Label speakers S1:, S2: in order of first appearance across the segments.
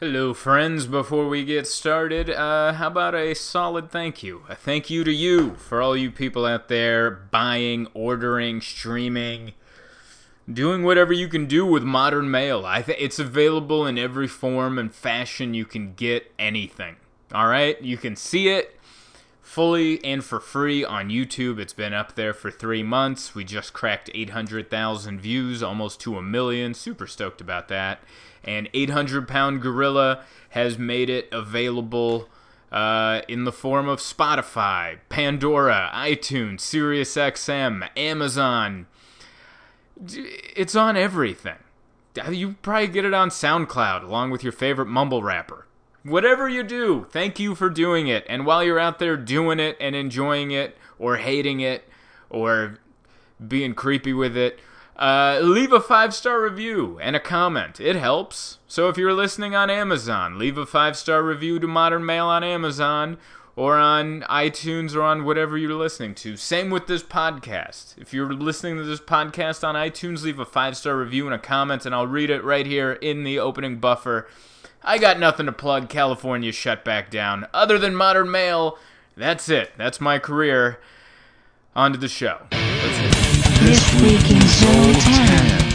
S1: Hello, friends. Before we get started, uh, how about a solid thank you? A thank you to you for all you people out there buying, ordering, streaming, doing whatever you can do with Modern Mail. I think it's available in every form and fashion you can get anything. All right, you can see it fully and for free on YouTube. It's been up there for three months. We just cracked 800,000 views, almost to a million. Super stoked about that. And 800 Pound Gorilla has made it available uh, in the form of Spotify, Pandora, iTunes, SiriusXM, Amazon. It's on everything. You probably get it on SoundCloud along with your favorite mumble rapper. Whatever you do, thank you for doing it. And while you're out there doing it and enjoying it, or hating it, or being creepy with it, uh, leave a five star review and a comment. It helps. So if you're listening on Amazon, leave a five star review to Modern Mail on Amazon or on iTunes or on whatever you're listening to. Same with this podcast. If you're listening to this podcast on iTunes, leave a five star review and a comment, and I'll read it right here in the opening buffer. I got nothing to plug. California shut back down. Other than Modern Mail, that's it. That's my career. On to the show.
S2: This week Zoltan.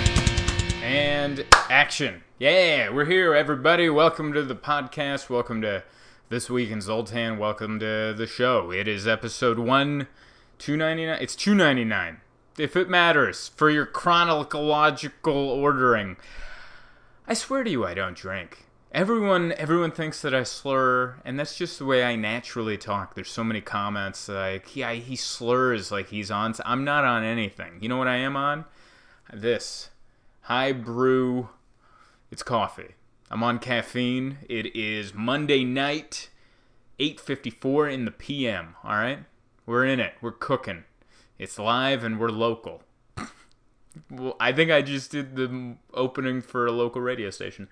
S1: And action. Yeah, we're here, everybody. Welcome to the podcast. Welcome to This Week in Zoltan. Welcome to the show. It is episode 1, 299. It's 299. If it matters for your chronological ordering. I swear to you, I don't drink. Everyone, everyone thinks that I slur, and that's just the way I naturally talk. There's so many comments like, "Yeah, he slurs like he's on." I'm not on anything. You know what I am on? This high brew. It's coffee. I'm on caffeine. It is Monday night, 8:54 in the p.m. All right, we're in it. We're cooking. It's live and we're local. well, I think I just did the opening for a local radio station.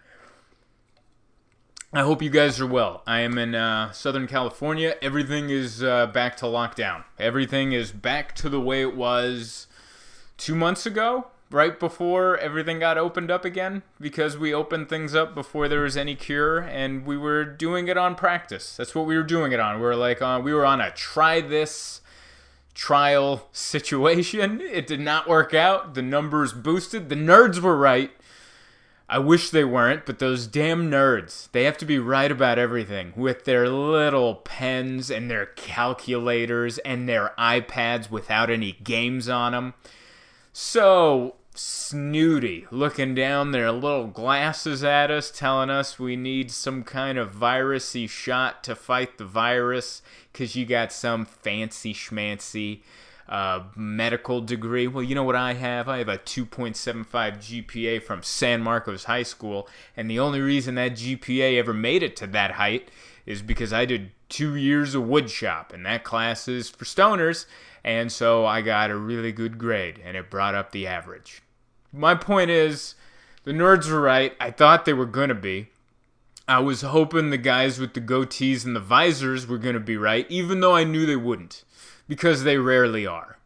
S1: I hope you guys are well. I am in uh, Southern California. Everything is uh, back to lockdown. Everything is back to the way it was two months ago, right before everything got opened up again, because we opened things up before there was any cure, and we were doing it on practice. That's what we were doing it on. We were like, uh, we were on a try this trial situation. It did not work out. The numbers boosted. The nerds were right. I wish they weren't, but those damn nerds, they have to be right about everything with their little pens and their calculators and their iPads without any games on them. So snooty, looking down their little glasses at us, telling us we need some kind of virusy shot to fight the virus because you got some fancy schmancy uh, medical degree. Well, you know what I have? I have a 2.75 GPA from San Marcos High School, and the only reason that GPA ever made it to that height is because I did two years of woodshop, and that class is for stoners, and so I got a really good grade, and it brought up the average. My point is, the nerds were right. I thought they were going to be. I was hoping the guys with the goatees and the visors were going to be right, even though I knew they wouldn't because they rarely are.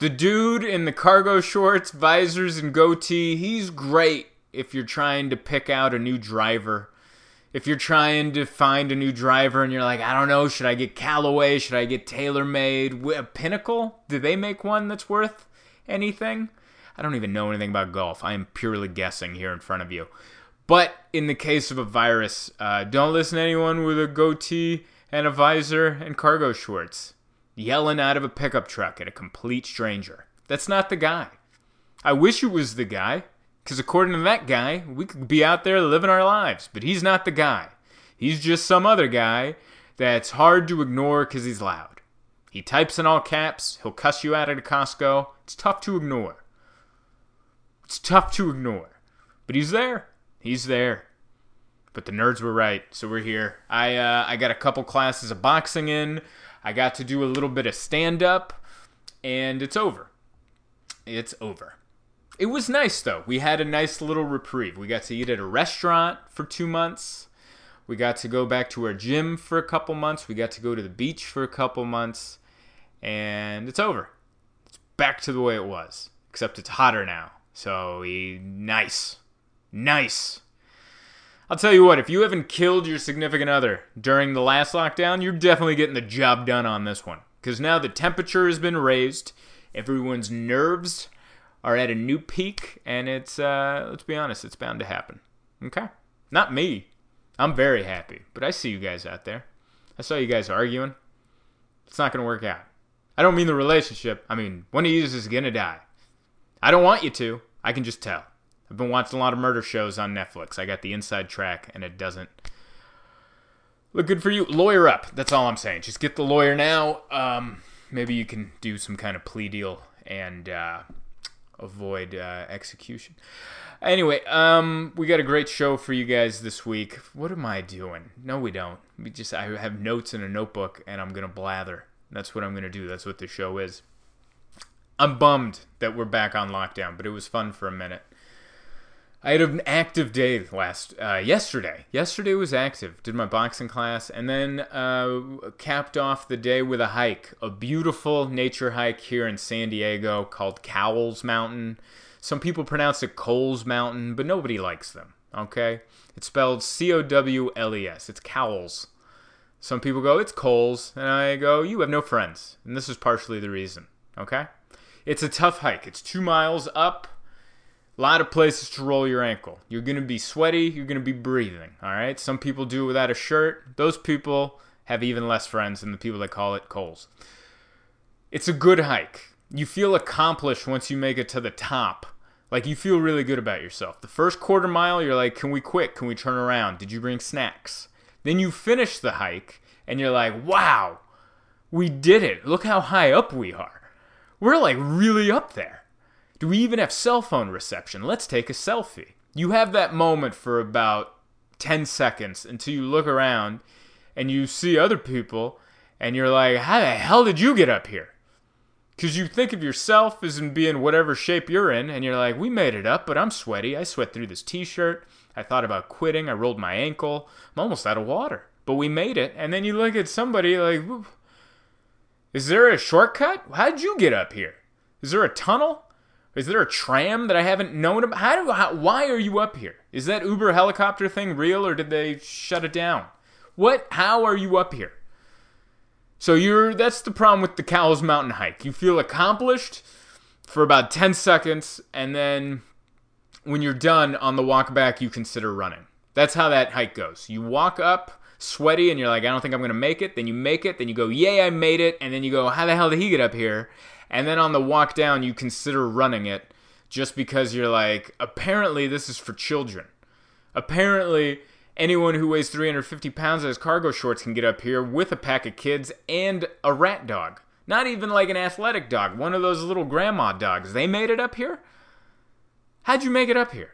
S1: The dude in the cargo shorts, visors, and goatee, he's great if you're trying to pick out a new driver. If you're trying to find a new driver and you're like, I don't know, should I get Callaway? Should I get TaylorMade? Pinnacle? Do they make one that's worth anything? I don't even know anything about golf. I am purely guessing here in front of you. But in the case of a virus, uh, don't listen to anyone with a goatee and a visor and cargo shorts yelling out of a pickup truck at a complete stranger. That's not the guy. I wish it was the guy, because according to that guy, we could be out there living our lives, but he's not the guy. He's just some other guy that's hard to ignore because he's loud. He types in all caps, he'll cuss you out at a Costco. It's tough to ignore. It's tough to ignore. But he's there. He's there. But the nerds were right, so we're here. I uh, I got a couple classes of boxing in. I got to do a little bit of stand up, and it's over. It's over. It was nice though. We had a nice little reprieve. We got to eat at a restaurant for two months. We got to go back to our gym for a couple months. We got to go to the beach for a couple months. And it's over. It's back to the way it was. Except it's hotter now. So eh, nice. Nice. I'll tell you what, if you haven't killed your significant other during the last lockdown, you're definitely getting the job done on this one. Because now the temperature has been raised, everyone's nerves are at a new peak, and it's, uh, let's be honest, it's bound to happen. Okay? Not me. I'm very happy, but I see you guys out there. I saw you guys arguing. It's not going to work out. I don't mean the relationship. I mean, one of you is going to die. I don't want you to. I can just tell. I've been watching a lot of murder shows on Netflix. I got the inside track, and it doesn't look good for you. Lawyer up. That's all I'm saying. Just get the lawyer now. Um, maybe you can do some kind of plea deal and uh, avoid uh, execution. Anyway, um, we got a great show for you guys this week. What am I doing? No, we don't. We just I have notes in a notebook, and I'm gonna blather. That's what I'm gonna do. That's what the show is. I'm bummed that we're back on lockdown, but it was fun for a minute. I had an active day last uh, yesterday. Yesterday was active. Did my boxing class, and then uh, capped off the day with a hike, a beautiful nature hike here in San Diego called Cowles Mountain. Some people pronounce it Coles Mountain, but nobody likes them. Okay, it's spelled C O W L E S. It's Cowles. Some people go, it's Coles, and I go, you have no friends, and this is partially the reason. Okay, it's a tough hike. It's two miles up a lot of places to roll your ankle. You're going to be sweaty, you're going to be breathing, all right? Some people do it without a shirt. Those people have even less friends than the people that call it Coles. It's a good hike. You feel accomplished once you make it to the top. Like you feel really good about yourself. The first quarter mile, you're like, can we quit? Can we turn around? Did you bring snacks? Then you finish the hike and you're like, wow, we did it. Look how high up we are. We're like really up there. Do we even have cell phone reception? Let's take a selfie. You have that moment for about 10 seconds until you look around and you see other people and you're like, how the hell did you get up here? Because you think of yourself as in being whatever shape you're in, and you're like, we made it up, but I'm sweaty. I sweat through this t shirt. I thought about quitting. I rolled my ankle. I'm almost out of water. But we made it. And then you look at somebody like, is there a shortcut? How'd you get up here? Is there a tunnel? Is there a tram that I haven't known about? How do how, why are you up here? Is that Uber helicopter thing real or did they shut it down? What how are you up here? So you're that's the problem with the Cowles Mountain hike. You feel accomplished for about 10 seconds and then when you're done on the walk back you consider running. That's how that hike goes. You walk up sweaty and you're like I don't think I'm to make it, then you make it, then you go, "Yay, I made it." And then you go, "How the hell did he get up here?" And then on the walk down, you consider running it just because you're like, apparently this is for children. Apparently, anyone who weighs 350 pounds as cargo shorts can get up here with a pack of kids and a rat dog. Not even like an athletic dog, one of those little grandma dogs. They made it up here? How'd you make it up here?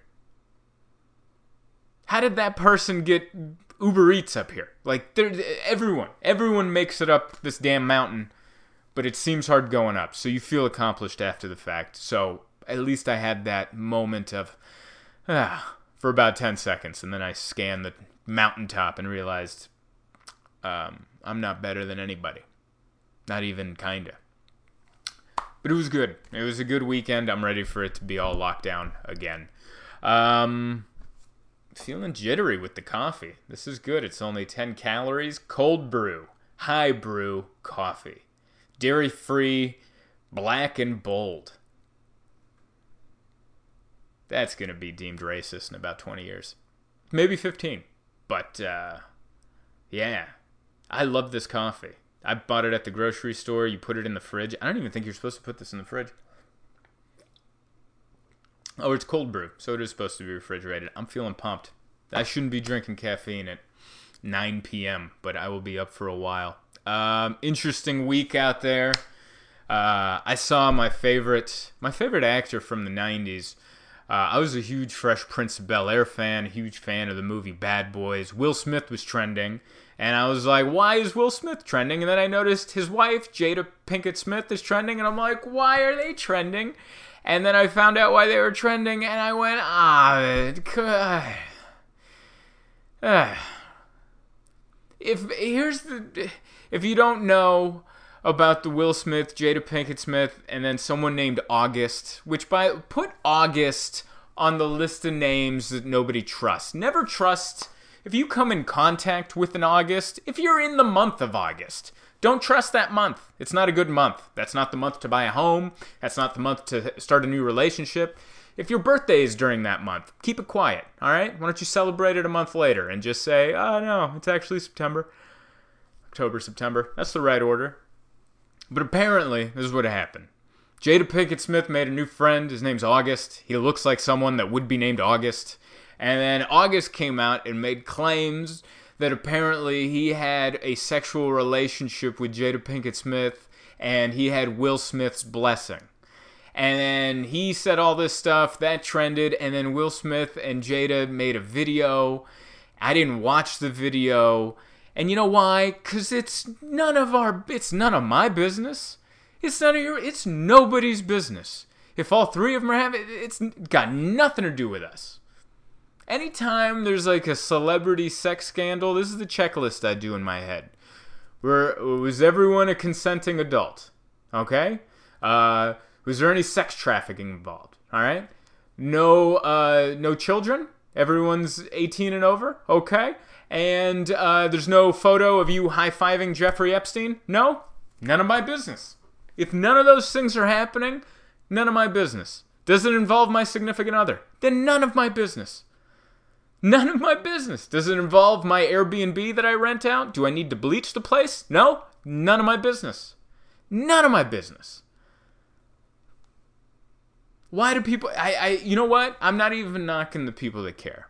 S1: How did that person get Uber Eats up here? Like, everyone, everyone makes it up this damn mountain but it seems hard going up. So you feel accomplished after the fact. So at least I had that moment of, ah, for about 10 seconds. And then I scanned the mountaintop and realized um, I'm not better than anybody. Not even kinda. But it was good. It was a good weekend. I'm ready for it to be all locked down again. Um, feeling jittery with the coffee. This is good. It's only 10 calories. Cold brew, high brew coffee dairy free, black and bold. That's going to be deemed racist in about 20 years. Maybe 15. But, uh, yeah. I love this coffee. I bought it at the grocery store. You put it in the fridge. I don't even think you're supposed to put this in the fridge. Oh, it's cold brew, so it is supposed to be refrigerated. I'm feeling pumped. I shouldn't be drinking caffeine at 9 p.m., but I will be up for a while. Um, interesting week out there. Uh, I saw my favorite my favorite actor from the '90s. Uh, I was a huge Fresh Prince of Bel Air fan, huge fan of the movie Bad Boys. Will Smith was trending, and I was like, "Why is Will Smith trending?" And then I noticed his wife Jada Pinkett Smith is trending, and I'm like, "Why are they trending?" And then I found out why they were trending, and I went, "Ah, uh, if here's the." if you don't know about the Will Smith, Jada Pinkett Smith, and then someone named August, which by put August on the list of names that nobody trusts. Never trust if you come in contact with an August, if you're in the month of August. Don't trust that month. It's not a good month. That's not the month to buy a home. That's not the month to start a new relationship. If your birthday is during that month, keep it quiet, all right? Why don't you celebrate it a month later and just say, oh no, it's actually September. October, September. That's the right order. But apparently, this is what happened. Jada Pinkett Smith made a new friend. His name's August. He looks like someone that would be named August. And then August came out and made claims that apparently he had a sexual relationship with Jada Pinkett Smith and he had Will Smith's blessing. And then he said all this stuff that trended, and then Will Smith and Jada made a video. I didn't watch the video. And you know why? Cuz it's none of our it's none of my business. It's none of your it's nobody's business. If all three of them are having it's got nothing to do with us. Anytime there's like a celebrity sex scandal, this is the checklist I do in my head. Where was everyone a consenting adult? Okay? Uh was there any sex trafficking involved? All right? No uh no children? Everyone's 18 and over? Okay? and uh, there's no photo of you high fiving Jeffrey Epstein? No? None of my business. If none of those things are happening, none of my business. Does it involve my significant other? Then none of my business. None of my business. Does it involve my Airbnb that I rent out? Do I need to bleach the place? No? None of my business. None of my business. Why do people I, I you know what? I'm not even knocking the people that care.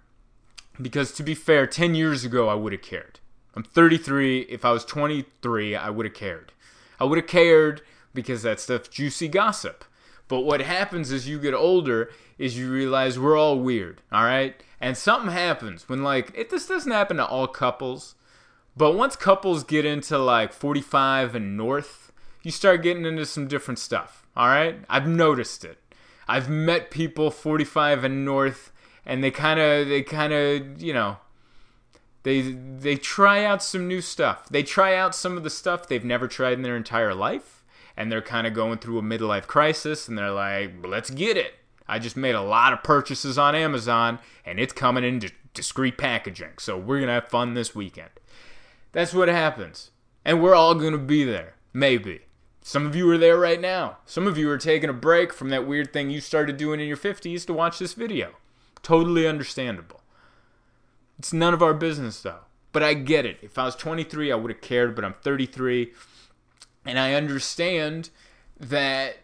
S1: Because to be fair, 10 years ago, I would have cared. I'm 33. If I was 23, I would have cared. I would have cared because that's stuff juicy gossip. But what happens as you get older is you realize we're all weird, all right? And something happens when, like, it, this doesn't happen to all couples, but once couples get into like 45 and north, you start getting into some different stuff, all right? I've noticed it. I've met people 45 and north and they kind of they kind of you know they they try out some new stuff. They try out some of the stuff they've never tried in their entire life, and they're kind of going through a midlife crisis, and they're like, "Let's get it." I just made a lot of purchases on Amazon, and it's coming in discreet packaging, so we're gonna have fun this weekend. That's what happens, and we're all gonna be there, maybe. Some of you are there right now. Some of you are taking a break from that weird thing you started doing in your 50s to watch this video. Totally understandable. It's none of our business though. But I get it. If I was 23, I would have cared, but I'm 33. And I understand that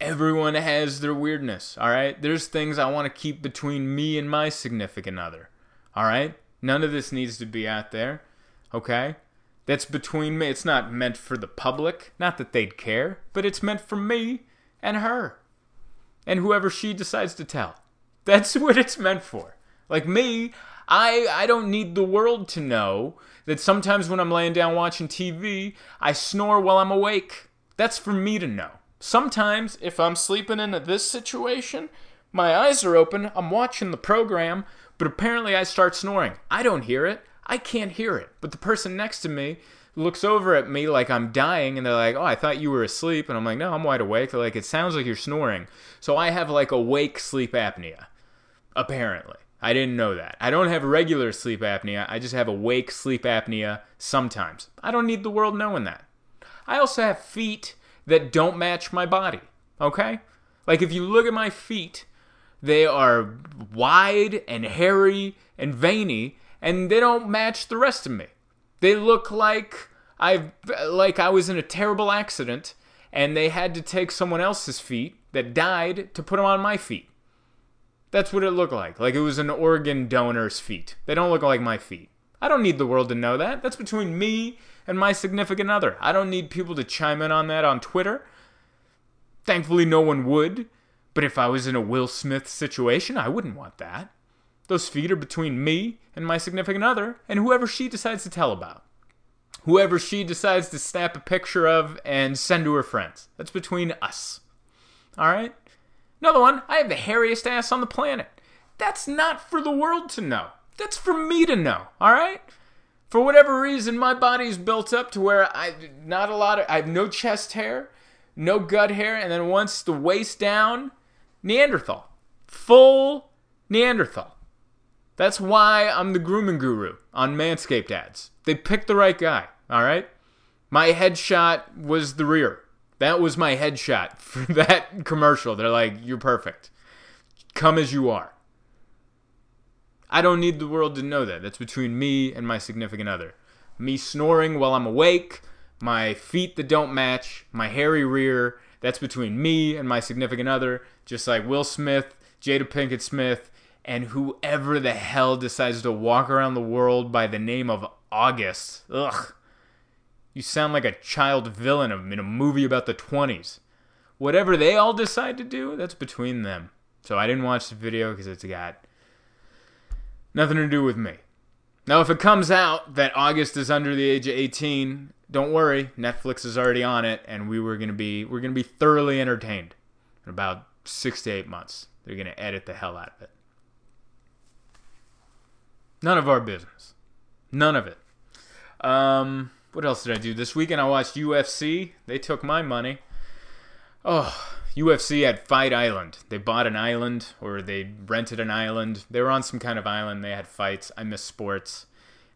S1: everyone has their weirdness, all right? There's things I want to keep between me and my significant other, all right? None of this needs to be out there, okay? That's between me. It's not meant for the public. Not that they'd care, but it's meant for me and her. And whoever she decides to tell. That's what it's meant for. Like me, I I don't need the world to know that sometimes when I'm laying down watching TV, I snore while I'm awake. That's for me to know. Sometimes if I'm sleeping in this situation, my eyes are open, I'm watching the program, but apparently I start snoring. I don't hear it. I can't hear it. But the person next to me looks over at me like I'm dying and they're like, "Oh, I thought you were asleep." And I'm like, "No, I'm wide awake." They're like, "It sounds like you're snoring." So I have like awake sleep apnea apparently. I didn't know that. I don't have regular sleep apnea. I just have awake sleep apnea sometimes. I don't need the world knowing that. I also have feet that don't match my body. Okay? Like if you look at my feet, they are wide and hairy and veiny and they don't match the rest of me. They look like I've like I was in a terrible accident and they had to take someone else's feet that died to put them on my feet. That's what it looked like. Like it was an organ donor's feet. They don't look like my feet. I don't need the world to know that. That's between me and my significant other. I don't need people to chime in on that on Twitter. Thankfully, no one would. But if I was in a Will Smith situation, I wouldn't want that. Those feet are between me and my significant other and whoever she decides to tell about. Whoever she decides to snap a picture of and send to her friends. That's between us. All right? Another one, I have the hairiest ass on the planet. That's not for the world to know. That's for me to know, all right? For whatever reason, my body's built up to where I not a lot of I have no chest hair, no gut hair, and then once the waist down, Neanderthal. Full Neanderthal. That's why I'm the grooming guru on Manscaped ads. They picked the right guy, all right? My headshot was the rear. That was my headshot for that commercial. They're like, you're perfect. Come as you are. I don't need the world to know that. That's between me and my significant other. Me snoring while I'm awake, my feet that don't match, my hairy rear, that's between me and my significant other, just like Will Smith, Jada Pinkett Smith, and whoever the hell decides to walk around the world by the name of August. Ugh. You sound like a child villain in a movie about the 20s. Whatever they all decide to do, that's between them. So I didn't watch the video because it's got nothing to do with me. Now, if it comes out that August is under the age of 18, don't worry, Netflix is already on it, and we were gonna be we're gonna be thoroughly entertained in about six to eight months. They're gonna edit the hell out of it. None of our business. None of it. Um, what else did I do this weekend? I watched UFC. They took my money. Oh, UFC at Fight Island. They bought an island or they rented an island. They were on some kind of island. They had fights. I miss sports.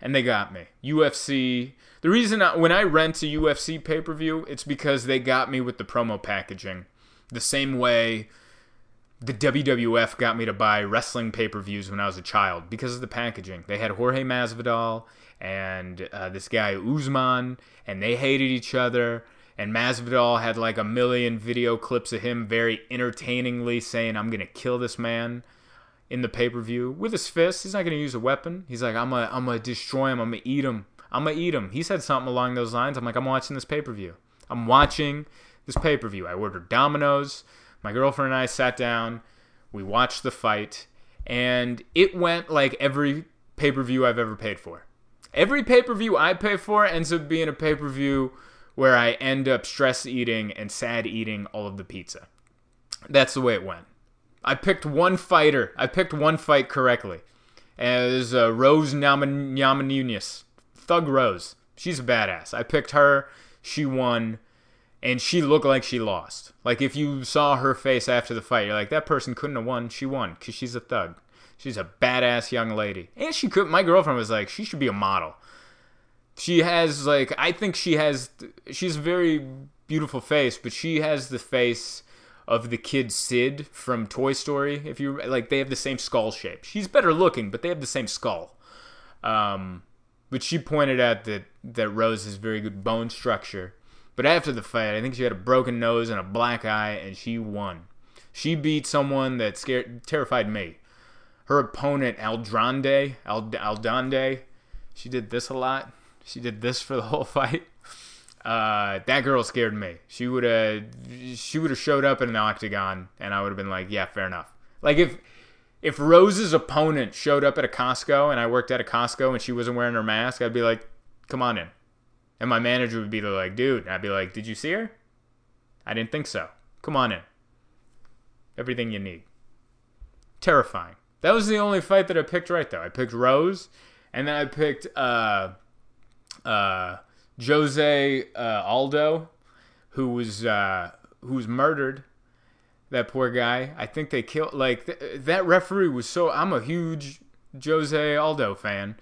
S1: And they got me. UFC. The reason I, when I rent a UFC pay per view, it's because they got me with the promo packaging. The same way the WWF got me to buy wrestling pay per views when I was a child because of the packaging. They had Jorge Masvidal and uh, this guy Usman, and they hated each other and Masvidal had like a million video clips of him very entertainingly saying, "I'm gonna kill this man." In the pay per view with his fist, he's not gonna use a weapon. He's like, "I'm gonna, I'm gonna destroy him. I'm gonna eat him. I'm gonna eat him." He said something along those lines. I'm like, "I'm watching this pay per view. I'm watching this pay per view." I ordered Domino's. My girlfriend and I sat down. We watched the fight, and it went like every pay per view I've ever paid for. Every pay per view I pay for ends up being a pay per view where I end up stress eating and sad eating all of the pizza. That's the way it went. I picked one fighter. I picked one fight correctly. As uh, Rose Namajunas. Thug Rose. She's a badass. I picked her. She won. And she looked like she lost. Like if you saw her face after the fight, you're like, that person couldn't have won. She won because she's a thug. She's a badass young lady. And she could. My girlfriend was like, she should be a model she has like I think she has she's a very beautiful face, but she has the face of the kid Sid from Toy Story. If you like, they have the same skull shape. She's better looking, but they have the same skull. Um, but she pointed out that that Rose has very good bone structure. But after the fight, I think she had a broken nose and a black eye, and she won. She beat someone that scared terrified me. Her opponent, Aldrande, Ald- Aldande, she did this a lot she did this for the whole fight. Uh, that girl scared me. She would have she would have showed up in an octagon, and I would have been like, yeah, fair enough. Like if if Rose's opponent showed up at a Costco and I worked at a Costco and she wasn't wearing her mask, I'd be like, come on in. And my manager would be like, dude, I'd be like, did you see her? I didn't think so. Come on in. Everything you need. Terrifying. That was the only fight that I picked right though. I picked Rose, and then I picked uh uh, Jose uh, Aldo, who was uh, who was murdered. That poor guy. I think they killed. Like th- that referee was so. I'm a huge Jose Aldo fan.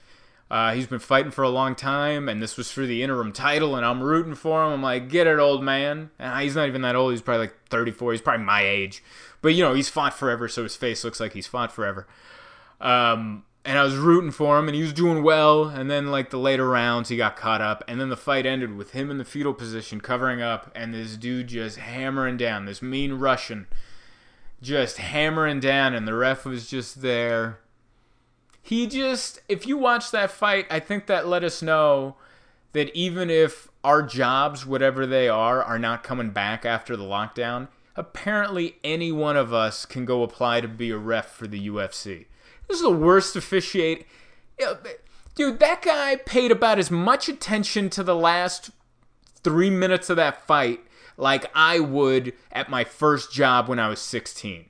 S1: Uh, he's been fighting for a long time, and this was for the interim title, and I'm rooting for him. I'm like, get it, old man. And he's not even that old. He's probably like 34. He's probably my age. But, you know, he's fought forever, so his face looks like he's fought forever. Um, and I was rooting for him, and he was doing well. And then, like the later rounds, he got caught up, and then the fight ended with him in the fetal position, covering up, and this dude just hammering down, this mean Russian, just hammering down, and the ref was just there. He just, if you watch that fight, I think that let us know that even if our jobs, whatever they are, are not coming back after the lockdown, apparently any one of us can go apply to be a ref for the UFC. This is the worst officiate. Dude, that guy paid about as much attention to the last three minutes of that fight like I would at my first job when I was 16.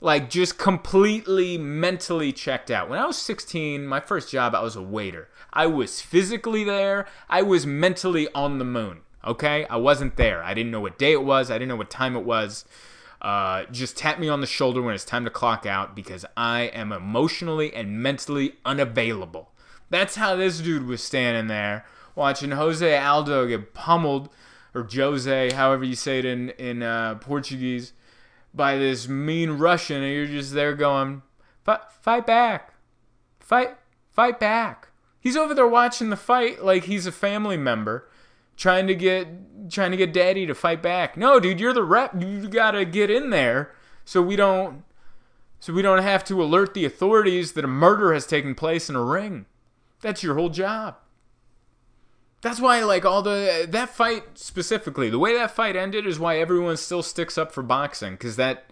S1: Like, just completely mentally checked out. When I was 16, my first job, I was a waiter. I was physically there, I was mentally on the moon. Okay? I wasn't there. I didn't know what day it was, I didn't know what time it was. Uh, just tap me on the shoulder when it's time to clock out because I am emotionally and mentally unavailable. That's how this dude was standing there watching Jose Aldo get pummeled, or Jose, however you say it in in uh, Portuguese, by this mean Russian, and you're just there going, fight, back, fight, fight back. He's over there watching the fight like he's a family member, trying to get trying to get Daddy to fight back. No, dude, you're the rep. You gotta get in there so we don't so we don't have to alert the authorities that a murder has taken place in a ring. That's your whole job. That's why, like all the that fight specifically, the way that fight ended is why everyone still sticks up for boxing because that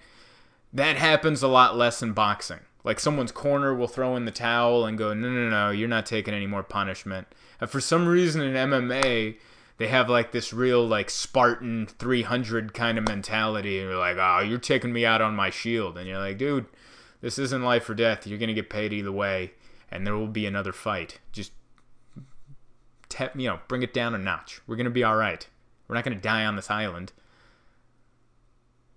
S1: that happens a lot less in boxing. Like someone's corner will throw in the towel and go, "No, no, no, you're not taking any more punishment." And for some reason in MMA, they have like this real like Spartan 300 kind of mentality, and you're like, "Oh, you're taking me out on my shield," and you're like, "Dude, this isn't life or death. You're gonna get paid either way, and there will be another fight. Just te- you know, bring it down a notch. We're gonna be all right. We're not gonna die on this island."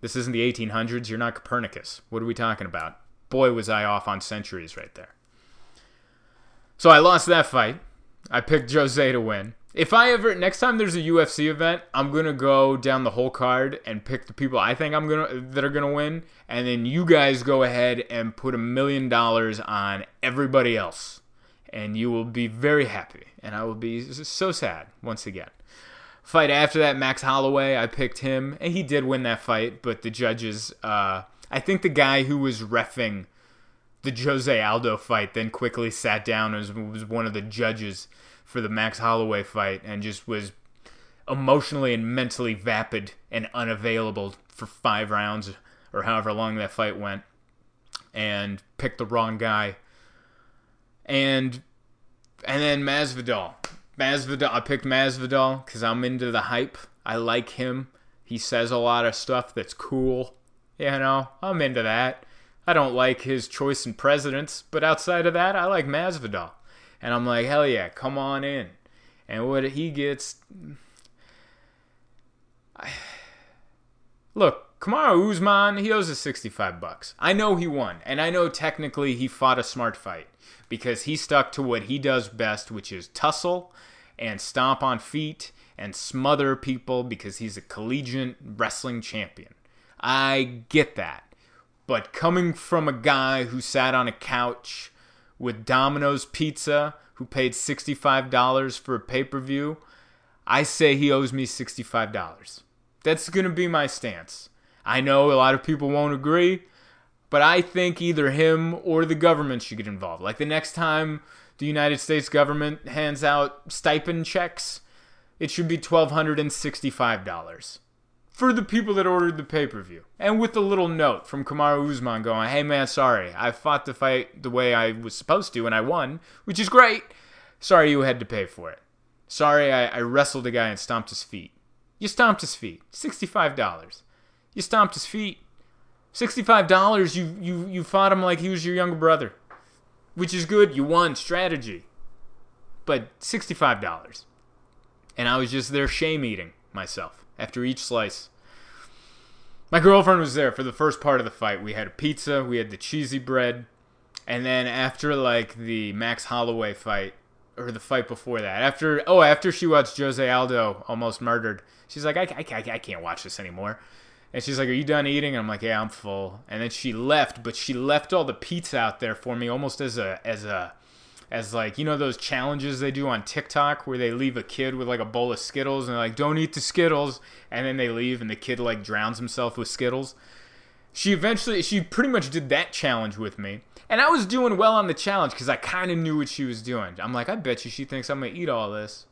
S1: This isn't the 1800s. You're not Copernicus. What are we talking about? Boy, was I off on centuries right there. So I lost that fight. I picked Jose to win. If I ever next time there's a UFC event, I'm gonna go down the whole card and pick the people I think I'm gonna that are gonna win, and then you guys go ahead and put a million dollars on everybody else, and you will be very happy, and I will be so sad once again. Fight after that, Max Holloway, I picked him, and he did win that fight, but the judges, uh, I think the guy who was refing the Jose Aldo fight then quickly sat down was, was one of the judges for the Max Holloway fight and just was emotionally and mentally vapid and unavailable for five rounds or however long that fight went and picked the wrong guy. And and then Masvidal. Masvidal I picked Masvidal cuz I'm into the hype. I like him. He says a lot of stuff that's cool. You know, I'm into that. I don't like his choice in presidents, but outside of that, I like Masvidal. And I'm like, hell yeah, come on in. And what he gets. I... Look, Kamaru Usman, he owes us 65 bucks. I know he won, and I know technically he fought a smart fight because he stuck to what he does best, which is tussle and stomp on feet and smother people because he's a collegiate wrestling champion. I get that. But coming from a guy who sat on a couch with Domino's Pizza, who paid $65 for a pay per view, I say he owes me $65. That's going to be my stance. I know a lot of people won't agree, but I think either him or the government should get involved. Like the next time the United States government hands out stipend checks, it should be $1,265 for the people that ordered the pay per view. And with a little note from Kamaru Usman going, hey man, sorry, I fought the fight the way I was supposed to and I won, which is great. Sorry you had to pay for it. Sorry I, I wrestled a guy and stomped his feet. You stomped his feet. $65. You stomped his feet. $65, you, you, you fought him like he was your younger brother. Which is good, you won, strategy. But $65. And I was just there shame eating myself after each slice. My girlfriend was there for the first part of the fight. We had a pizza, we had the cheesy bread, and then after like the Max Holloway fight, or the fight before that, after oh after she watched Jose Aldo almost murdered, she's like I, I, I can't watch this anymore. And she's like, "Are you done eating?" And I'm like, "Yeah, I'm full." And then she left, but she left all the pizza out there for me, almost as a as a as like you know those challenges they do on TikTok where they leave a kid with like a bowl of Skittles and they're like don't eat the Skittles and then they leave and the kid like drowns himself with Skittles. She eventually she pretty much did that challenge with me. And I was doing well on the challenge cuz I kind of knew what she was doing. I'm like I bet you she thinks I'm going to eat all this.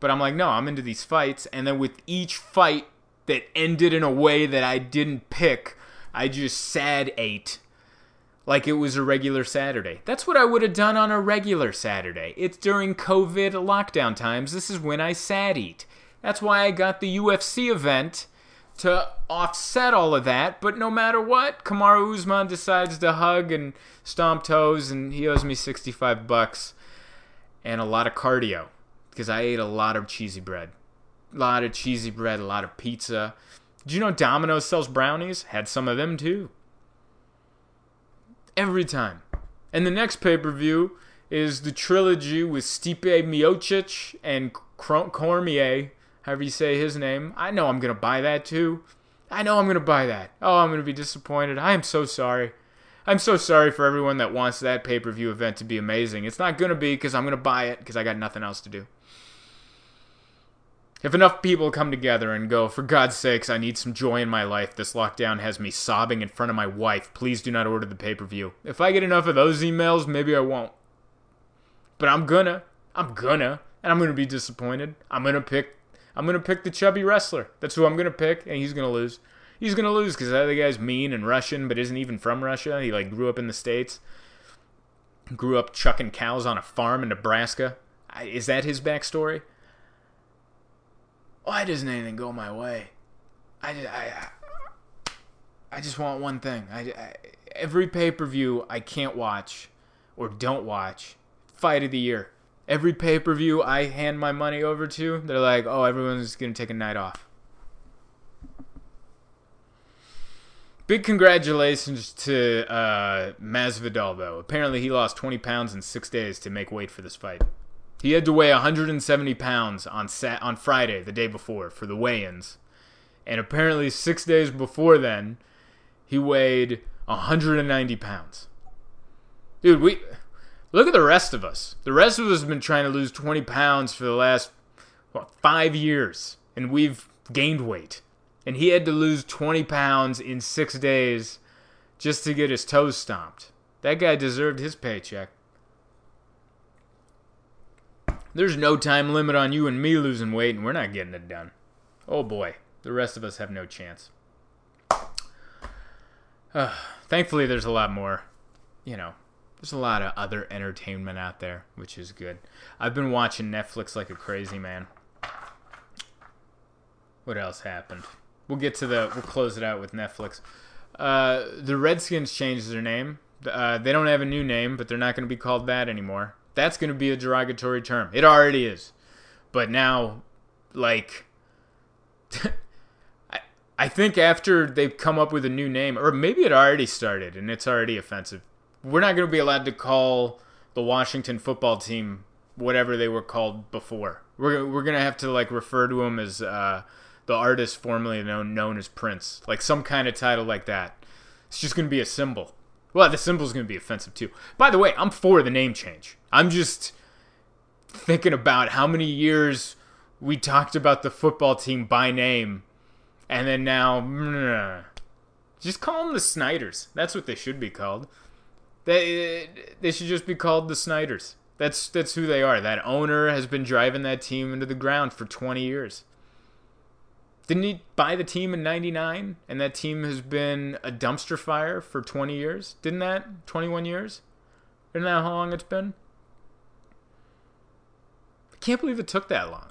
S1: But I'm like no, I'm into these fights and then with each fight that ended in a way that I didn't pick, I just sad ate like it was a regular Saturday. That's what I would have done on a regular Saturday. It's during COVID lockdown times. This is when I sad eat. That's why I got the UFC event to offset all of that. But no matter what, Kamaru Usman decides to hug and stomp toes, and he owes me 65 bucks and a lot of cardio because I ate a lot of cheesy bread. Lot of cheesy bread, a lot of pizza. Did you know Domino's sells brownies? Had some of them too. Every time. And the next pay per view is the trilogy with Stipe Miocic and Cormier, however you say his name. I know I'm going to buy that too. I know I'm going to buy that. Oh, I'm going to be disappointed. I am so sorry. I'm so sorry for everyone that wants that pay per view event to be amazing. It's not going to be because I'm going to buy it because I got nothing else to do. If enough people come together and go, for God's sakes, I need some joy in my life. This lockdown has me sobbing in front of my wife. Please do not order the pay per view. If I get enough of those emails, maybe I won't. But I'm gonna. I'm gonna. And I'm gonna be disappointed. I'm gonna pick. I'm gonna pick the chubby wrestler. That's who I'm gonna pick, and he's gonna lose. He's gonna lose because that other guy's mean and Russian, but isn't even from Russia. He like grew up in the states. Grew up chucking cows on a farm in Nebraska. Is that his backstory? Why doesn't anything go my way? I just, I, I just want one thing. I, I every pay per view I can't watch or don't watch, fight of the year. Every pay per view I hand my money over to, they're like, oh, everyone's gonna take a night off. Big congratulations to uh, Masvidal, though. Apparently, he lost 20 pounds in six days to make weight for this fight. He had to weigh 170 pounds on sat- on Friday, the day before, for the weigh-ins, and apparently six days before then, he weighed 190 pounds. Dude, we look at the rest of us. The rest of us have been trying to lose 20 pounds for the last what, five years, and we've gained weight. And he had to lose 20 pounds in six days just to get his toes stomped. That guy deserved his paycheck. There's no time limit on you and me losing weight, and we're not getting it done. Oh boy, the rest of us have no chance. Uh, thankfully, there's a lot more. You know, there's a lot of other entertainment out there, which is good. I've been watching Netflix like a crazy man. What else happened? We'll get to the. We'll close it out with Netflix. Uh, the Redskins changed their name. Uh, they don't have a new name, but they're not going to be called that anymore that's going to be a derogatory term. It already is. But now, like, I, I think after they've come up with a new name, or maybe it already started and it's already offensive, we're not going to be allowed to call the Washington football team whatever they were called before. We're, we're going to have to, like, refer to them as uh, the artist formerly known, known as Prince. Like, some kind of title like that. It's just going to be a symbol. Well, the symbol's going to be offensive too. By the way, I'm for the name change. I'm just thinking about how many years we talked about the football team by name, and then now, just call them the Snyders. That's what they should be called. They they should just be called the Snyders. That's that's who they are. That owner has been driving that team into the ground for 20 years. Didn't he buy the team in 99 and that team has been a dumpster fire for 20 years? Didn't that 21 years? Isn't that how long it's been? I can't believe it took that long.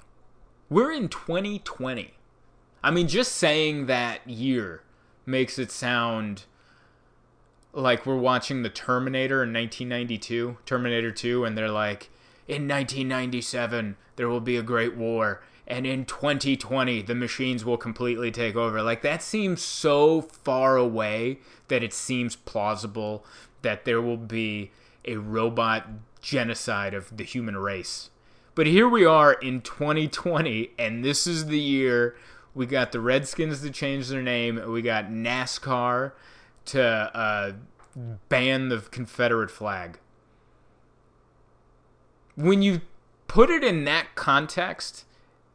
S1: We're in 2020. I mean, just saying that year makes it sound like we're watching the Terminator in 1992, Terminator 2, and they're like, in 1997, there will be a great war and in 2020 the machines will completely take over. Like that seems so far away that it seems plausible that there will be a robot genocide of the human race. But here we are in 2020 and this is the year we got the redskins to change their name and we got nascar to uh, ban the confederate flag. When you put it in that context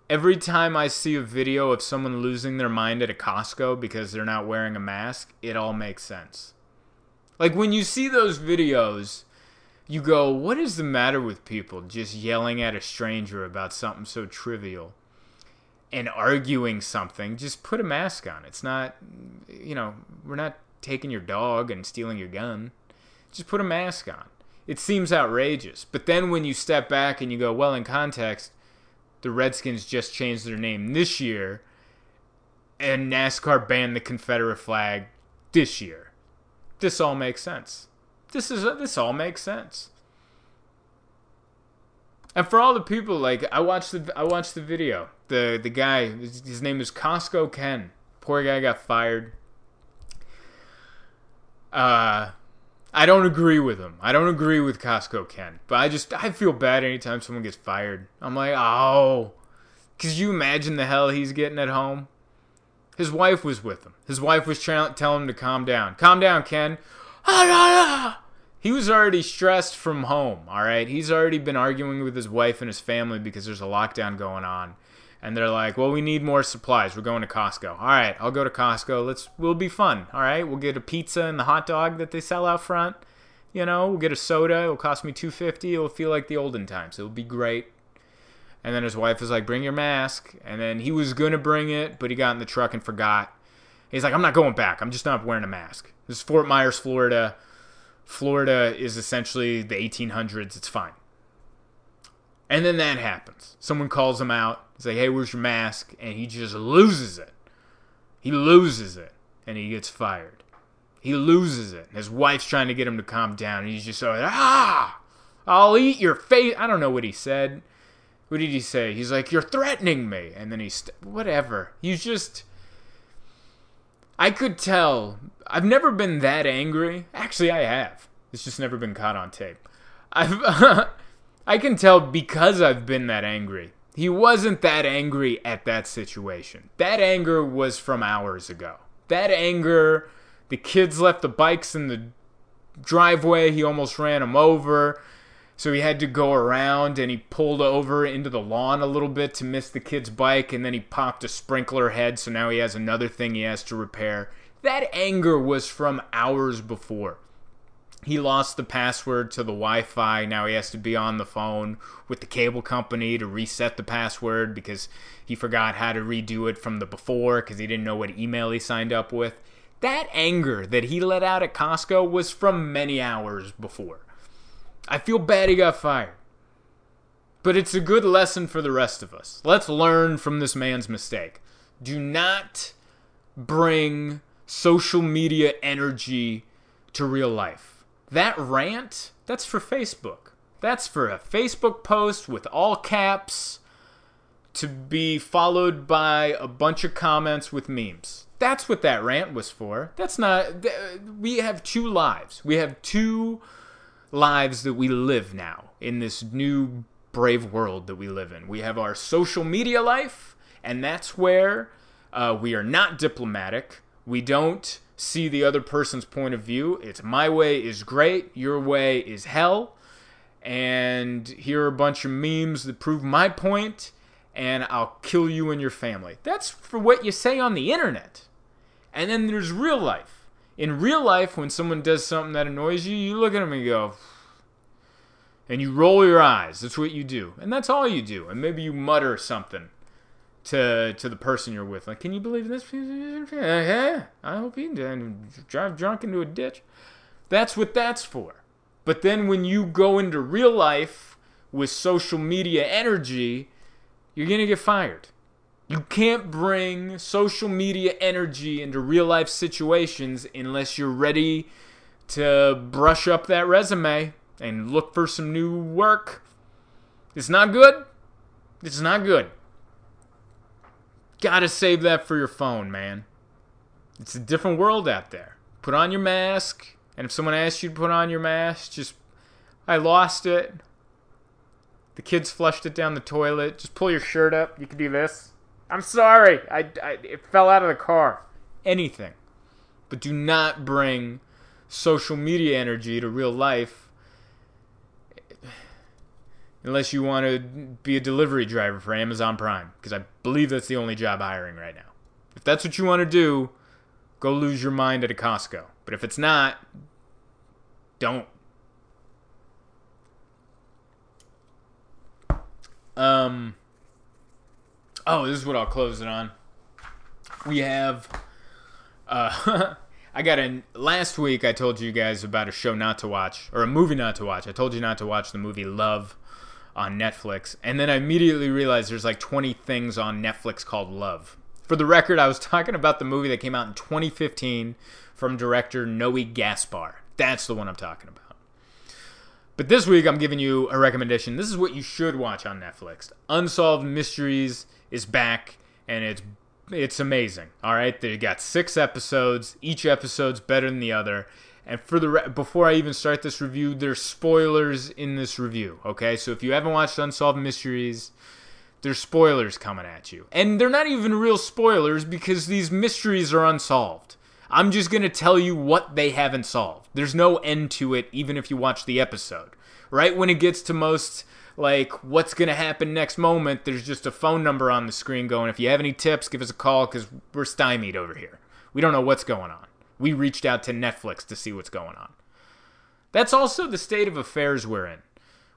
S1: every time I see a video of someone losing their mind at a Costco because they're not wearing a mask, it all makes sense. Like when you see those videos, you go, what is the matter with people just yelling at a stranger about something so trivial and arguing something? Just put a mask on. It's not, you know, we're not taking your dog and stealing your gun. Just put a mask on. It seems outrageous. But then when you step back and you go, well, in context, the Redskins just changed their name this year, and NASCAR banned the Confederate flag this year. This all makes sense. This is this all makes sense. And for all the people like I watched the I watched the video. The the guy his name is Costco Ken Poor guy got fired. Uh, I don't agree with him. I don't agree with Costco Ken, but I just I feel bad anytime someone gets fired. I'm like, oh, could you imagine the hell he's getting at home? His wife was with him. His wife was trying telling him to calm down. Calm down, Ken. Ah, ah, ah. He was already stressed from home, all right? He's already been arguing with his wife and his family because there's a lockdown going on. And they're like, "Well, we need more supplies. We're going to Costco." All right, I'll go to Costco. Let's we'll be fun. All right? We'll get a pizza and the hot dog that they sell out front. You know, we'll get a soda. It'll cost me 250. It'll feel like the olden times. It'll be great. And then his wife was like, "Bring your mask." And then he was going to bring it, but he got in the truck and forgot. He's like, "I'm not going back. I'm just not wearing a mask." This is Fort Myers, Florida. Florida is essentially the 1800s. It's fine. And then that happens. Someone calls him out. Like, hey, where's your mask? And he just loses it. He loses it. And he gets fired. He loses it. His wife's trying to get him to calm down. And he's just like, ah, I'll eat your face. I don't know what he said. What did he say? He's like, you're threatening me. And then he's, st- whatever. He's just, I could tell. I've never been that angry. Actually, I have. It's just never been caught on tape. I've. I can tell because I've been that angry. He wasn't that angry at that situation. That anger was from hours ago. That anger, the kids left the bikes in the driveway. He almost ran them over. So he had to go around and he pulled over into the lawn a little bit to miss the kid's bike. And then he popped a sprinkler head. So now he has another thing he has to repair. That anger was from hours before he lost the password to the Wi-Fi. Now he has to be on the phone with the cable company to reset the password because he forgot how to redo it from the before because he didn't know what email he signed up with. That anger that he let out at Costco was from many hours before. I feel bad he got fired. But it's a good lesson for the rest of us. Let's learn from this man's mistake. Do not bring social media energy to real life that rant, that's for Facebook. That's for a Facebook post with all caps to be followed by a bunch of comments with memes. That's what that rant was for. That's not. We have two lives. We have two lives that we live now in this new brave world that we live in. We have our social media life, and that's where uh, we are not diplomatic. We don't see the other person's point of view. It's my way is great, your way is hell. And here are a bunch of memes that prove my point, and I'll kill you and your family. That's for what you say on the internet. And then there's real life. In real life, when someone does something that annoys you, you look at them and go, and you roll your eyes. That's what you do. And that's all you do. And maybe you mutter something to to the person you're with. Like, can you believe in this? Yeah, I hope you did. Drive drunk into a ditch. That's what that's for. But then when you go into real life with social media energy, you're gonna get fired. You can't bring social media energy into real life situations unless you're ready to brush up that resume and look for some new work. It's not good. It's not good. Gotta save that for your phone, man. It's a different world out there. Put on your mask, and if someone asks you to put on your mask, just, I lost it. The kids flushed it down the toilet. Just pull your shirt up. You can do this. I'm sorry. I, I it fell out of the car. Anything. But do not bring social media energy to real life unless you want to be a delivery driver for Amazon Prime, because I believe that's the only job hiring right now. If that's what you want to do, go lose your mind at a Costco. But if it's not, don't. Um. Oh, this is what I'll close it on. We have. Uh, I got in last week. I told you guys about a show not to watch or a movie not to watch. I told you not to watch the movie Love on Netflix. And then I immediately realized there's like 20 things on Netflix called Love. For the record, I was talking about the movie that came out in 2015 from director Noe Gaspar. That's the one I'm talking about. But this week, I'm giving you a recommendation. This is what you should watch on Netflix. Unsolved Mysteries is back, and it's it's amazing. All right, they got six episodes. Each episode's better than the other. And for the re- before I even start this review, there's spoilers in this review. Okay, so if you haven't watched Unsolved Mysteries, there's spoilers coming at you, and they're not even real spoilers because these mysteries are unsolved. I'm just gonna tell you what they haven't solved. There's no end to it, even if you watch the episode. Right when it gets to most like what's gonna happen next moment, there's just a phone number on the screen going. If you have any tips, give us a call because we're stymied over here. We don't know what's going on. We reached out to Netflix to see what's going on. That's also the state of affairs we're in.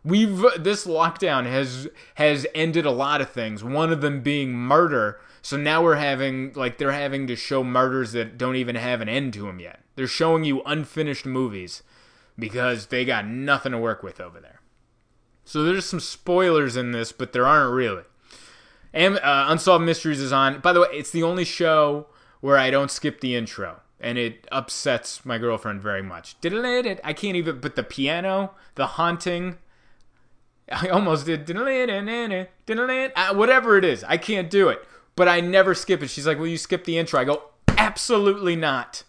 S1: We've this lockdown has has ended a lot of things. One of them being murder. So now we're having like they're having to show murders that don't even have an end to them yet. They're showing you unfinished movies because they got nothing to work with over there. So there's some spoilers in this, but there aren't really. And uh, Unsolved Mysteries is on. By the way, it's the only show where I don't skip the intro, and it upsets my girlfriend very much. I can't even. But the piano, the haunting. I almost did. Uh, whatever it is, I can't do it. But I never skip it. She's like, "Will you skip the intro?" I go, "Absolutely not."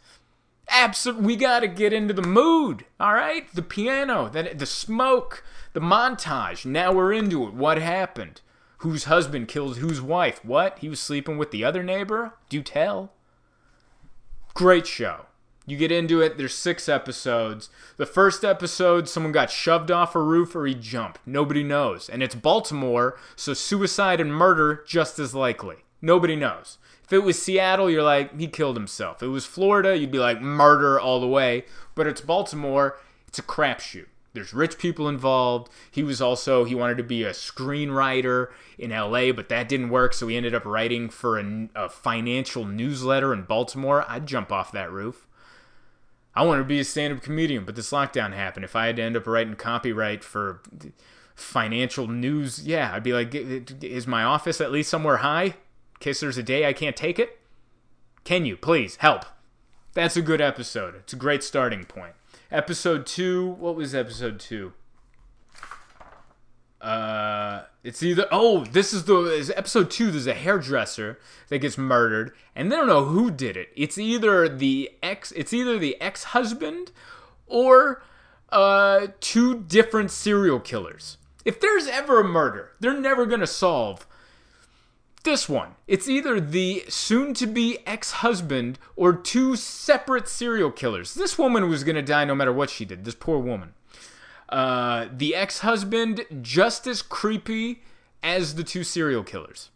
S1: Absolutely, we got to get into the mood. All right, the piano, then the smoke, the montage. Now we're into it. What happened? Whose husband killed whose wife? What? He was sleeping with the other neighbor? Do you tell. Great show. You get into it, there's six episodes. The first episode, someone got shoved off a roof or he jumped. Nobody knows. And it's Baltimore, so suicide and murder just as likely. Nobody knows. If it was Seattle, you're like, he killed himself. If it was Florida, you'd be like, murder all the way. But it's Baltimore, it's a crapshoot. There's rich people involved. He was also, he wanted to be a screenwriter in LA, but that didn't work, so he ended up writing for a, a financial newsletter in Baltimore. I'd jump off that roof. I wanted to be a stand up comedian, but this lockdown happened. If I had to end up writing copyright for financial news, yeah, I'd be like, is my office at least somewhere high? Case there's a day I can't take it? Can you, please, help? That's a good episode. It's a great starting point. Episode two, what was episode two? Uh, it's either oh, this is the is episode two. There's a hairdresser that gets murdered, and they don't know who did it. It's either the ex, it's either the ex husband, or uh, two different serial killers. If there's ever a murder, they're never gonna solve this one. It's either the soon to be ex husband or two separate serial killers. This woman was gonna die no matter what she did. This poor woman. Uh, the ex husband, just as creepy as the two serial killers.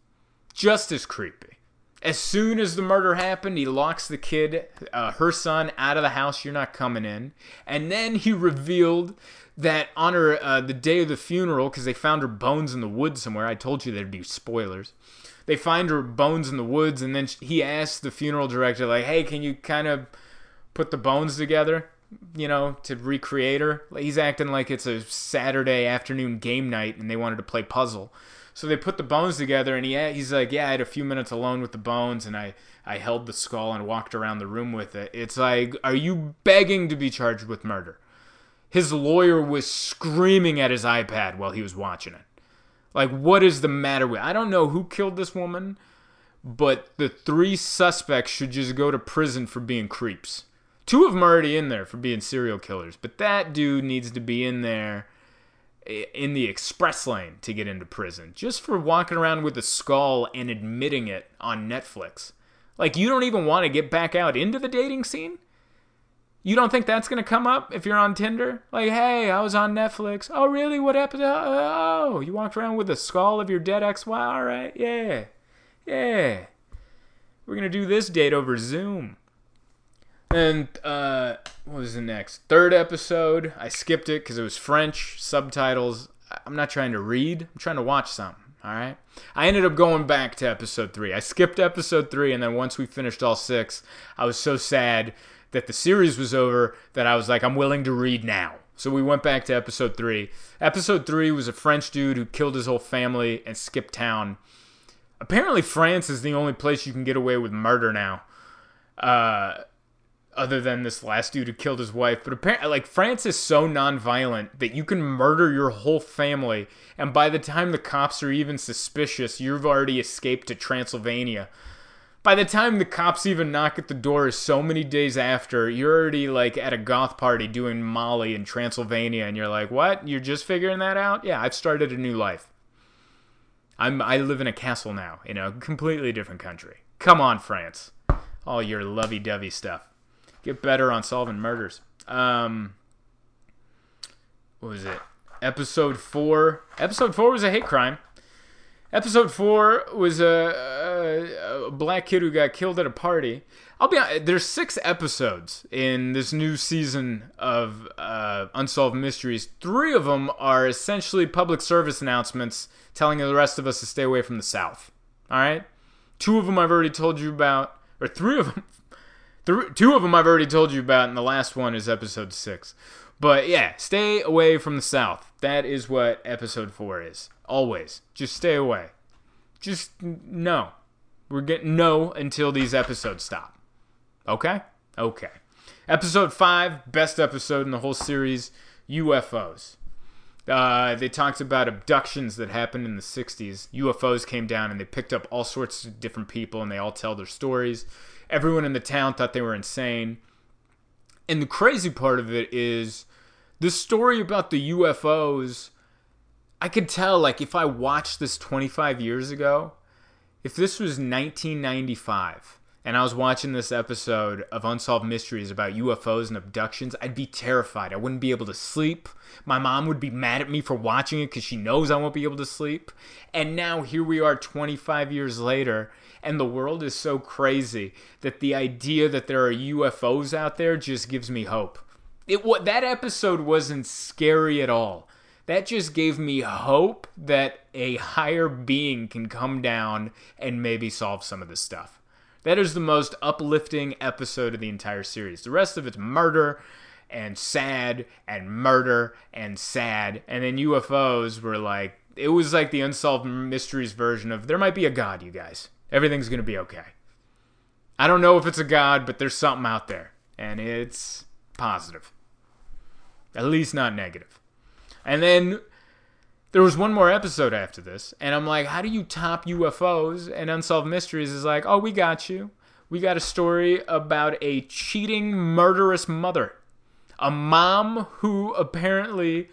S1: Just as creepy. As soon as the murder happened, he locks the kid, uh, her son, out of the house. You're not coming in. And then he revealed that on her, uh, the day of the funeral, because they found her bones in the woods somewhere. I told you there'd be spoilers. They find her bones in the woods, and then he asks the funeral director, like, "Hey, can you kind of put the bones together?" you know, to recreate her. He's acting like it's a Saturday afternoon game night and they wanted to play puzzle. So they put the bones together and he he's like, "Yeah, I had a few minutes alone with the bones and I I held the skull and walked around the room with it." It's like, "Are you begging to be charged with murder?" His lawyer was screaming at his iPad while he was watching it. Like, what is the matter with? I don't know who killed this woman, but the three suspects should just go to prison for being creeps. Two of them are already in there for being serial killers, but that dude needs to be in there in the express lane to get into prison just for walking around with a skull and admitting it on Netflix. Like, you don't even want to get back out into the dating scene? You don't think that's going to come up if you're on Tinder? Like, hey, I was on Netflix. Oh, really? What episode? Oh, you walked around with the skull of your dead ex wife? All right, yeah. Yeah. We're going to do this date over Zoom. And uh, what was the next? Third episode. I skipped it because it was French subtitles. I'm not trying to read. I'm trying to watch something. All right. I ended up going back to episode three. I skipped episode three, and then once we finished all six, I was so sad that the series was over that I was like, I'm willing to read now. So we went back to episode three. Episode three was a French dude who killed his whole family and skipped town. Apparently, France is the only place you can get away with murder now. Uh, other than this last dude who killed his wife. But apparently, like France is so non-violent that you can murder your whole family, and by the time the cops are even suspicious, you've already escaped to Transylvania. By the time the cops even knock at the door so many days after, you're already like at a goth party doing Molly in Transylvania and you're like, "What? You're just figuring that out?" Yeah, I've started a new life. I'm I live in a castle now in a completely different country. Come on, France. All your lovey-dovey stuff. Get better on solving murders. Um what was it? Episode 4. Episode 4 was a hate crime. Episode four was a, a, a, black kid who got killed at a party. I'll be honest, there's six episodes in this new season of uh, Unsolved Mysteries. Three of them are essentially public service announcements telling the rest of us to stay away from the South. All right? Two of them I've already told you about, or three of them. Three, two of them I've already told you about, and the last one is episode six. But yeah, stay away from the South. That is what episode four is. Always. Just stay away. Just no. We're getting no until these episodes stop. Okay? Okay. Episode five, best episode in the whole series UFOs. Uh, they talked about abductions that happened in the 60s. UFOs came down and they picked up all sorts of different people and they all tell their stories. Everyone in the town thought they were insane. And the crazy part of it is the story about the UFOs. I could tell, like, if I watched this 25 years ago, if this was 1995 and I was watching this episode of Unsolved Mysteries about UFOs and abductions, I'd be terrified. I wouldn't be able to sleep. My mom would be mad at me for watching it because she knows I won't be able to sleep. And now here we are 25 years later, and the world is so crazy that the idea that there are UFOs out there just gives me hope. It that episode wasn't scary at all. That just gave me hope that a higher being can come down and maybe solve some of this stuff. That is the most uplifting episode of the entire series. The rest of it's murder and sad and murder and sad. And then UFOs were like, it was like the Unsolved Mysteries version of there might be a God, you guys. Everything's going to be okay. I don't know if it's a God, but there's something out there. And it's positive. At least not negative. And then there was one more episode after this, and I'm like, how do you top UFOs? And Unsolved Mysteries is like, oh, we got you. We got a story about a cheating, murderous mother. A mom who apparently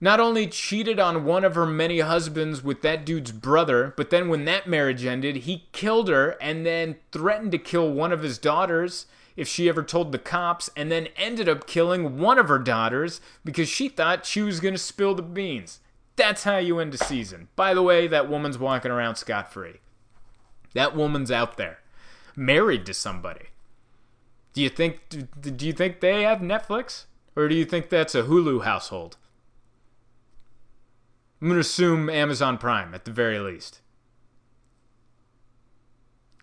S1: not only cheated on one of her many husbands with that dude's brother, but then when that marriage ended, he killed her and then threatened to kill one of his daughters if she ever told the cops, and then ended up killing one of her daughters because she thought she was going to spill the beans. That's how you end a season. By the way, that woman's walking around scot free. That woman's out there, married to somebody. Do you think do you think they have Netflix, or do you think that's a Hulu household? I'm gonna assume Amazon Prime at the very least.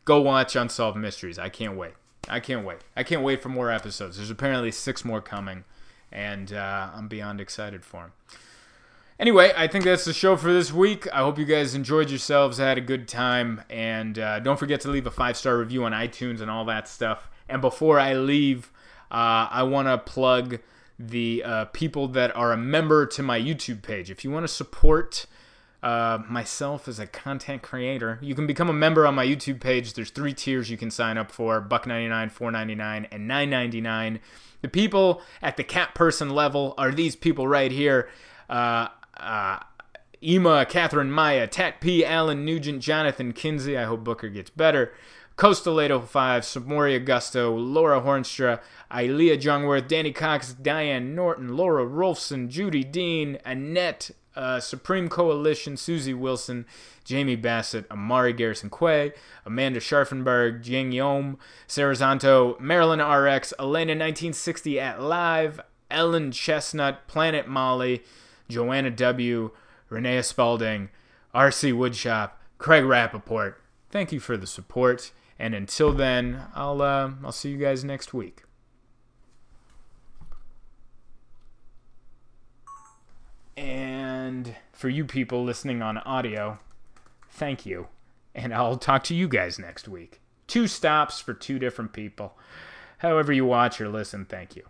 S1: Go watch Unsolved Mysteries. I can't wait. I can't wait. I can't wait for more episodes. There's apparently six more coming, and uh, I'm beyond excited for them. Anyway, I think that's the show for this week. I hope you guys enjoyed yourselves, had a good time, and uh, don't forget to leave a five star review on iTunes and all that stuff. And before I leave, uh, I want to plug the uh, people that are a member to my YouTube page. If you want to support uh, myself as a content creator. You can become a member on my YouTube page. There's three tiers you can sign up for: buck ninety nine, four ninety nine, and nine ninety nine. The people at the cat person level are these people right here. Uh, uh, Ema, Catherine Maya, Tat P, Alan Nugent, Jonathan Kinsey. I hope Booker gets better. Coastal 805, Samori Augusto, Laura Hornstra, Ilea Jungworth, Danny Cox, Diane Norton, Laura Rolfson, Judy Dean, Annette, uh, Supreme Coalition, Susie Wilson, Jamie Bassett, Amari Garrison Quay, Amanda Scharfenberg, Jing Yom, Sarah Zanto, Marilyn RX, Elena 1960 at Live, Ellen Chestnut, Planet Molly, Joanna W., Renee Spalding, RC Woodshop, Craig Rappaport. Thank you for the support, and until then, I'll uh, I'll see you guys next week. And for you people listening on audio, thank you. And I'll talk to you guys next week. Two stops for two different people. However, you watch or listen, thank you.